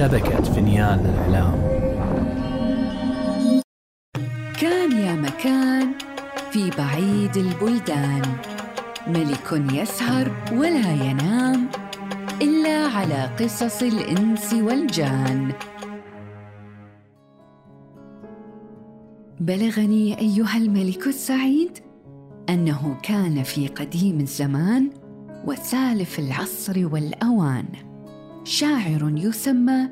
شبكة فينيان للإعلام كان يا مكان في بعيد البلدان. ملك يسهر ولا ينام إلا على قصص الإنس والجان. بلغني أيها الملك السعيد أنه كان في قديم الزمان وسالف العصر والأوان. شاعر يسمى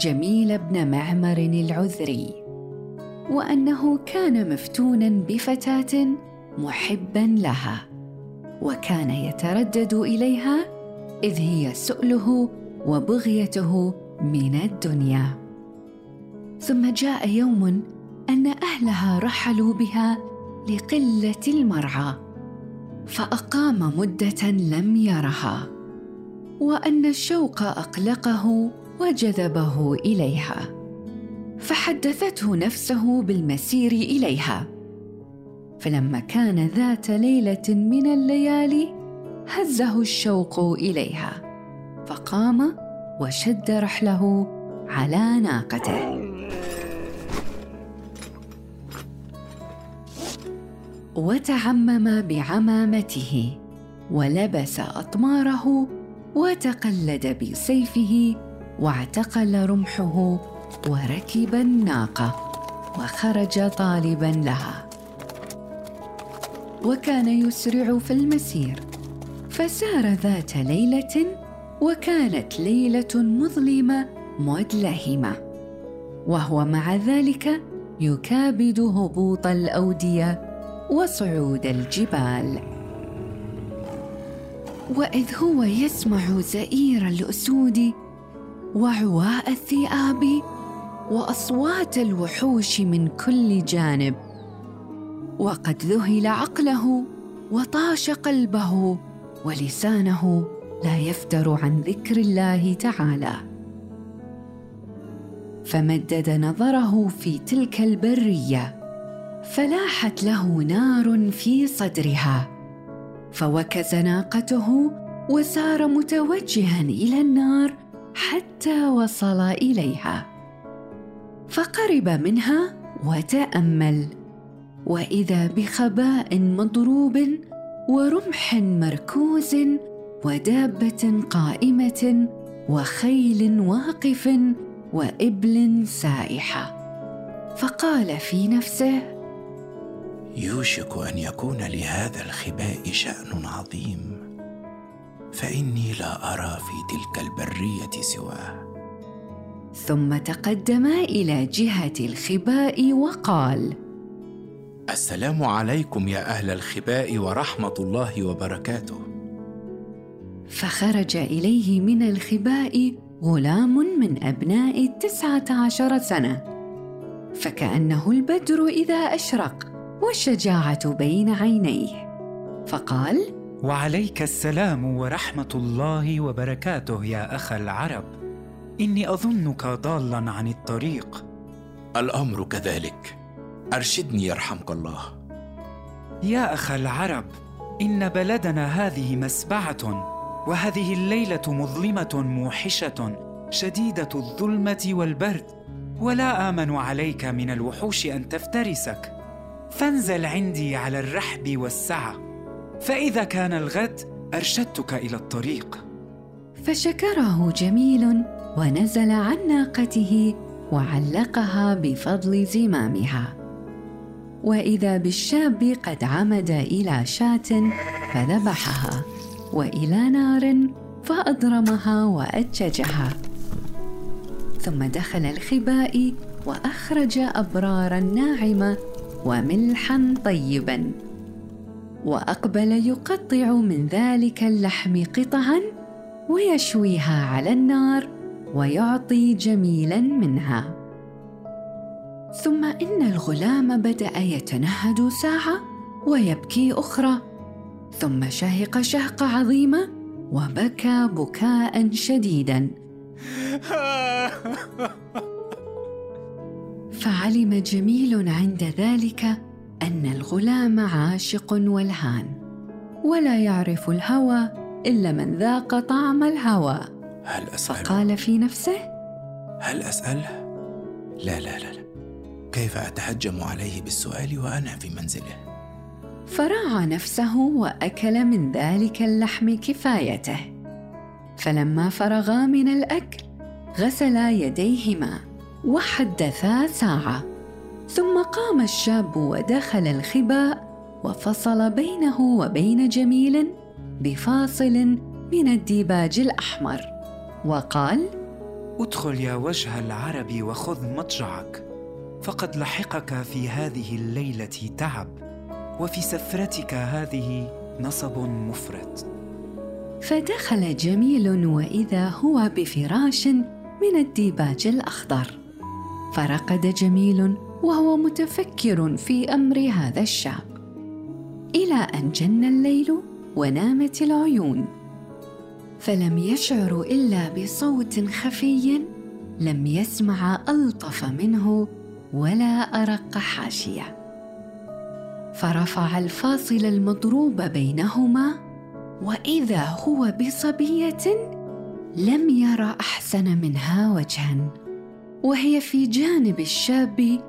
جميل بن معمر العذري وأنه كان مفتونا بفتاة محبا لها وكان يتردد إليها إذ هي سؤله وبغيته من الدنيا. ثم جاء يوم أن أهلها رحلوا بها لقلة المرعى فأقام مدة لم يرها. وأن الشوق أقلقه وجذبه إليها. فحدثته نفسه بالمسير إليها. فلما كان ذات ليلة من الليالي هزه الشوق إليها. فقام وشد رحله على ناقته. وتعمم بعمامته ولبس أطماره وتقلد بسيفه واعتقل رمحه وركب الناقه وخرج طالبا لها. وكان يسرع في المسير فسار ذات ليلة وكانت ليلة مظلمة مدلهمة وهو مع ذلك يكابد هبوط الأودية وصعود الجبال. وإذ هو يسمع زئير الأسود وعواء الذئاب وأصوات الوحوش من كل جانب. وقد ذهل عقله وطاش قلبه ولسانه لا يفتر عن ذكر الله تعالى. فمدد نظره في تلك البرية فلاحت له نار في صدرها. فوكز ناقته وسار متوجها إلى النار حتى وصل إليها. فقرب منها وتأمل. وإذا بخباء مضروب ورمح مركوز ودابة قائمة وخيل واقف وإبل سائحة. فقال في نفسه يوشك أن يكون لهذا الخباء شأن عظيم فإني لا أرى في تلك البرية سواه. ثم تقدم إلى جهة الخباء وقال السلام عليكم يا أهل الخباء ورحمة الله وبركاته. فخرج إليه من الخباء غلام من أبناء التسعة عشر سنة فكأنه البدر إذا أشرق. والشجاعة بين عينيه. فقال وعليك السلام ورحمة الله وبركاته يا اخا العرب. إني أظنك ضالا عن الطريق. الأمر كذلك. أرشدني يرحمك الله. يا اخا العرب إن بلدنا هذه مسبعة وهذه الليلة مظلمة موحشة شديدة الظلمة والبرد ولا آمن عليك من الوحوش أن تفترسك. فانزل عندي على الرحب والسعة. فإذا كان الغد أرشدتك إلى الطريق. فشكره جميل ونزل عن ناقته وعلقها بفضل زمامها. وإذا بالشاب قد عمد إلى شاة فذبحها وإلى نار فأضرمها وأججها. ثم دخل الخباء وأخرج ابرارا ناعمه وملحا طيبا. وأقبل يقطع من ذلك اللحم قطعا ويشويها على النار ويعطي جميلا منها. ثم إن الغلام بدأ يتنهد ساعة ويبكي أخرى. ثم شهق شهقه عظيمة وبكى بكاء شديدا. فعلم جميل عند ذلك أن الغلام عاشق ولهان ولا يعرف الهوى إلا من ذاق طعم الهوى. هل أسأل؟ فقال في نفسه هل أسأله؟ لا لا لا لا. كيف أتهجم عليه بالسؤال وأنا في منزله؟ فراعى نفسه وأكل من ذلك اللحم كفايته. فلما فرغا من الأكل غسلا يديهما. وحدثا ساعة. ثم قام الشاب ودخل الخباء وفصل بينه وبين جميل بفاصل من الديباج الأحمر. وقال ادخل يا وجه العرب وخذ مضجعك. فقد لحقك في هذه الليلة تعب وفي سفرتك هذه نصب مفرط. فدخل جميل وإذا هو بفراش من الديباج الأخضر. فرقد جميل وهو متفكر في أمر هذا الشاب. إلى أن جن الليل ونامت العيون. فلم يشعر إلا بصوت خفي لم يسمع ألطف منه ولا أرق حاشية. فرفع الفاصل المضروب بينهما وإذا هو بصبية لم ير أحسن منها وجها. وهي في جانب الشاب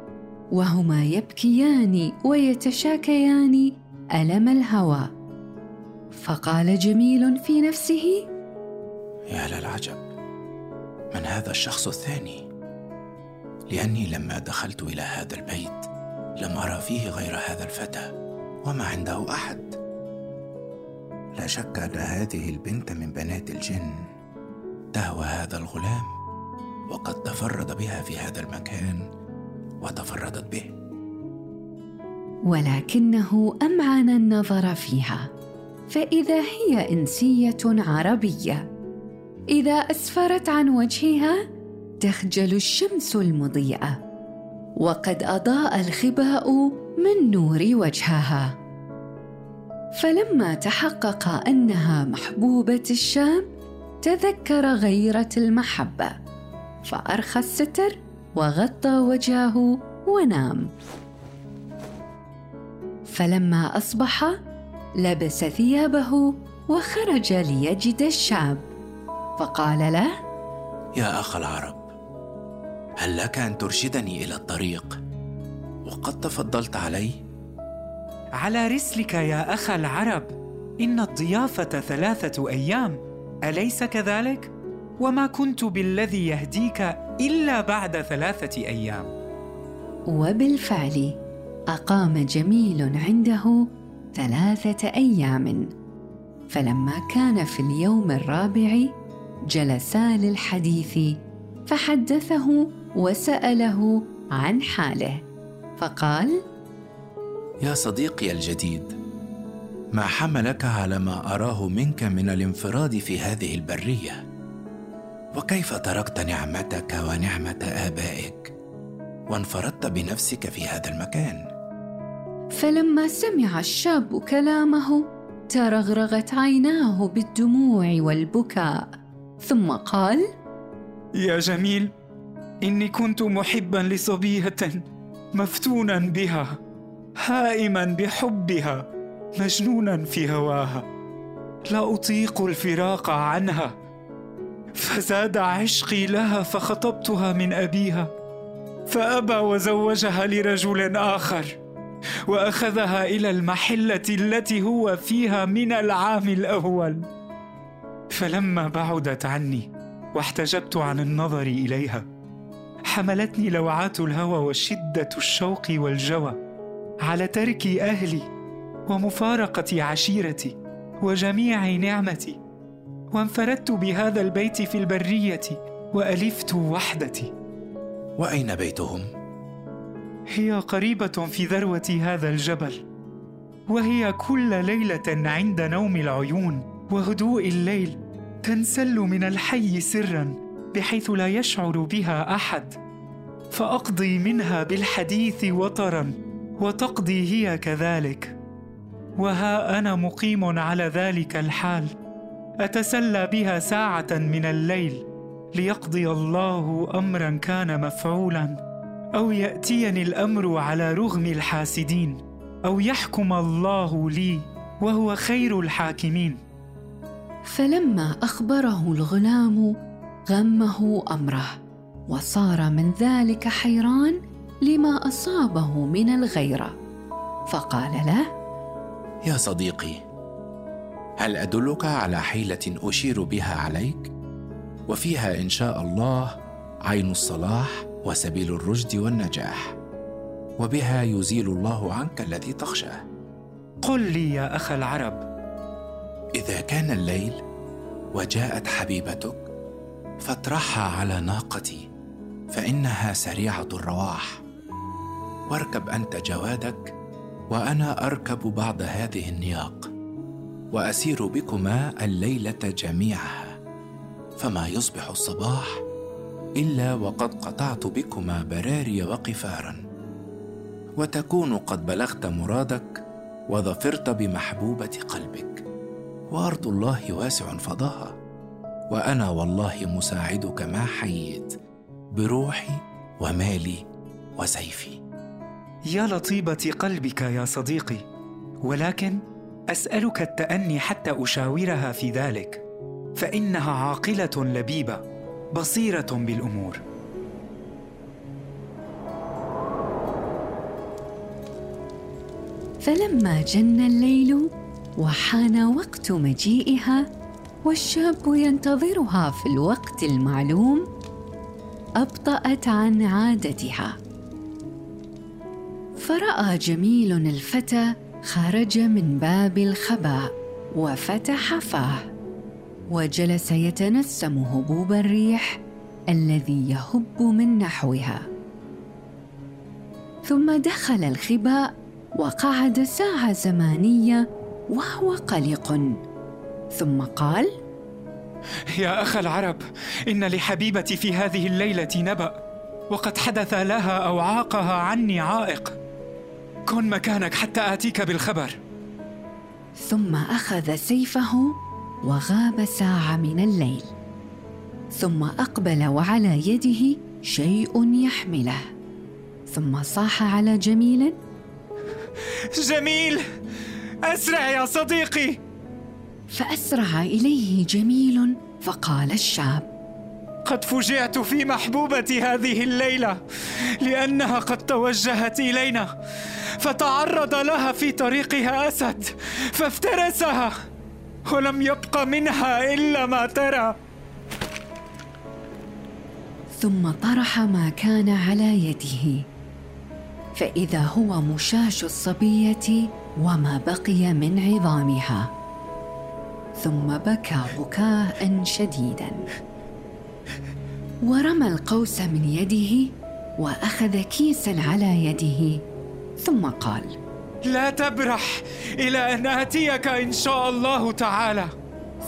وهما يبكيان ويتشاكيان ألم الهوى. فقال جميل في نفسه يا للعجب من هذا الشخص الثاني؟ لأني لما دخلت إلى هذا البيت لم أرى فيه غير هذا الفتى وما عنده أحد. لا شك أن هذه البنت من بنات الجن تهوى هذا الغلام. وقد تفرد بها في هذا المكان وتفردت به. ولكنه أمعن النظر فيها فإذا هي إنسية عربية. إذا أسفرت عن وجهها تخجل الشمس المضيئة وقد أضاء الخباء من نور وجهها. فلما تحقق أنها محبوبة الشام تذكر غيرة المحبة. فأرخى الستر وغطى وجهه ونام. فلما أصبح لبس ثيابه وخرج ليجد الشاب. فقال له يا أخ العرب هل لك أن ترشدني إلى الطريق؟ وقد تفضلت علي على رسلك يا اخا العرب إن الضيافة ثلاثة أيام أليس كذلك؟ وما كنت بالذي يهديك إلا بعد ثلاثة أيام. وبالفعل أقام جميل عنده ثلاثة أيام. فلما كان في اليوم الرابع جلسا للحديث فحدثه وسأله عن حاله. فقال يا صديقي الجديد ما حملك على ما أراه منك من الانفراد في هذه البرية؟ وكيف تركت نعمتك ونعمة آبائك؟ وانفردت بنفسك في هذا المكان. فلما سمع الشاب كلامه ترغرغت عيناه بالدموع والبكاء. ثم قال يا جميل إني كنت محبا لصبية مفتونا بها هائما بحبها مجنونا في هواها. لا أطيق الفراق عنها. فزاد عشقي لها فخطبتها من أبيها فأبى وزوجها لرجل آخر وأخذها إلى المحلة التي هو فيها من العام الأول. فلما بعدت عني واحتجبت عن النظر إليها حملتني لوعات الهوى وشدة الشوق والجوى على ترك أهلي ومفارقة عشيرتي وجميع نعمتي. وانفردت بهذا البيت في البرية وألفت وحدتي. وأين بيتهم؟ هي قريبة في ذروة هذا الجبل وهي كل ليلة عند نوم العيون وهدوء الليل تنسل من الحي سرا بحيث لا يشعر بها أحد. فأقضي منها بالحديث وطرا وتقضي هي كذلك. وها أنا مقيم على ذلك الحال. أتسلى بها ساعة من الليل ليقضي الله أمرا كان مفعولا أو يأتيني الأمر على رغم الحاسدين أو يحكم الله لي وهو خير الحاكمين. فلما أخبره الغلام غمه أمره وصار من ذلك حيران لما أصابه من الغيرة فقال له يا صديقي هل أدلك على حيلة أشير بها عليك؟ وفيها إن شاء الله عين الصلاح وسبيل الرشد والنجاح وبها يزيل الله عنك الذي تخشاه. قل لي يا أخ العرب. إذا كان الليل وجاءت حبيبتك فاطرحها على ناقتي فإنها سريعة الرواح. واركب أنت جوادك وأنا أركب بعض هذه النياق. وأسير بكما الليلة جميعها فما يصبح الصباح إلا وقد قطعت بكما براري وقفارا. وتكون قد بلغت مرادك وظفرت بمحبوبة قلبك. وأرض الله واسع فضاها وأنا والله مساعدك ما حييت بروحي ومالي وسيفي. يا لطيبة قلبك يا صديقي ولكن أسألك التأني حتى أشاورها في ذلك فإنها عاقلة لبيبة بصيرة بالأمور. فلما جن الليل وحان وقت مجيئها والشاب ينتظرها في الوقت المعلوم أبطأت عن عادتها. فرأى جميل الفتى خرج من باب الخباء وفتح فاه وجلس يتنسم هبوب الريح الذي يهب من نحوها. ثم دخل الخباء وقعد ساعة زمانية وهو قلق. ثم قال يا أخ العرب إن لحبيبتي في هذه الليلة نبأ وقد حدث لها أو عاقها عني عائق. كن مكانك حتى آتيك بالخبر. ثم أخذ سيفه وغاب ساعة من الليل. ثم أقبل وعلى يده شيء يحمله. ثم صاح على جميل. جميل أسرع يا صديقي. فأسرع إليه جميل فقال الشاب. قد فوجئت في محبوبتي هذه الليلة لأنها قد توجهت إلينا. فتعرض لها في طريقها أسد فافترسها ولم يبق منها إلا ما ترى. ثم طرح ما كان على يده. فإذا هو مشاش الصبية وما بقي من عظامها. ثم بكى بكاء شديدا. ورمى القوس من يده وأخذ كيسا على يده. ثم قال لا تبرح إلى أن آتيك إن شاء الله تعالى.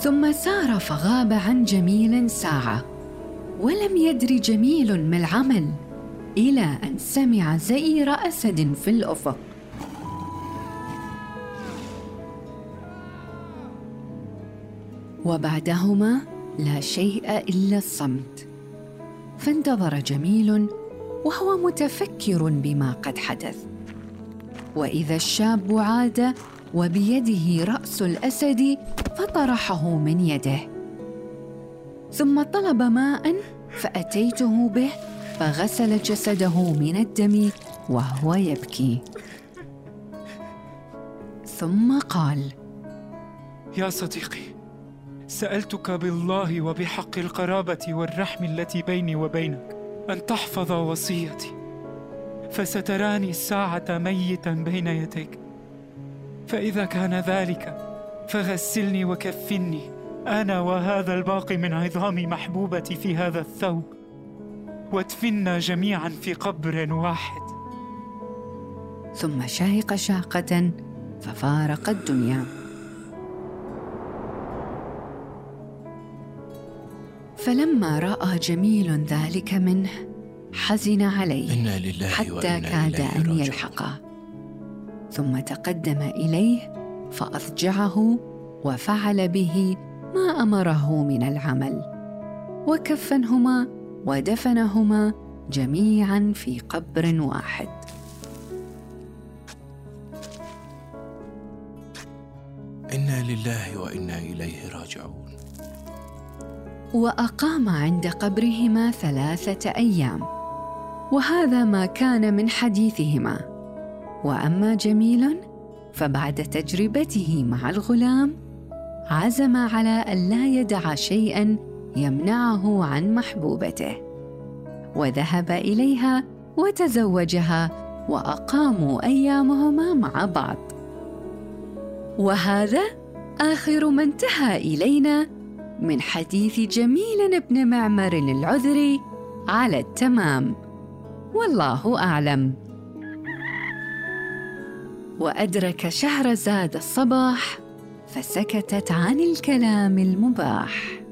ثم سار فغاب عن جميل ساعة ولم يدر جميل ما العمل إلى أن سمع زئير أسد في الأفق. وبعدهما لا شيء إلا الصمت. فانتظر جميل وهو متفكر بما قد حدث. وإذا الشاب عاد وبيده رأس الأسد فطرحه من يده. ثم طلب ماء فأتيته به فغسل جسده من الدم وهو يبكي. ثم قال يا صديقي سألتك بالله وبحق القرابة والرحم التي بيني وبينك أن تحفظ وصيتي. فستراني الساعة ميتا بين يديك. فإذا كان ذلك فغسلني وكفني. أنا وهذا الباقي من عظام محبوبتي في هذا الثوب. وادفنا جميعا في قبر واحد. ثم شهق شهقه ففارق الدنيا. فلما رأى جميل ذلك منه حزن عليه إنا لله حتى وإنا كاد إليه راجعون. يلحقه ثم تقدم إليه فأضجعه وفعل به ما أمره من العمل. وكفنهما ودفنهما جميعا في قبر واحد. إنا لله وإنا إليه راجعون. وأقام عند قبرهما ثلاثة أيام. وهذا ما كان من حديثهما. وأما جميل فبعد تجربته مع الغلام عزم على أن لا يدع شيئا يمنعه عن محبوبته. وذهب إليها وتزوجها وأقاموا أيامهما مع بعض. وهذا آخر ما انتهى إلينا من حديث جميل بن معمر العذري على التمام. والله أعلم. وأدرك شهرزاد الصباح فسكتت عن الكلام المباح.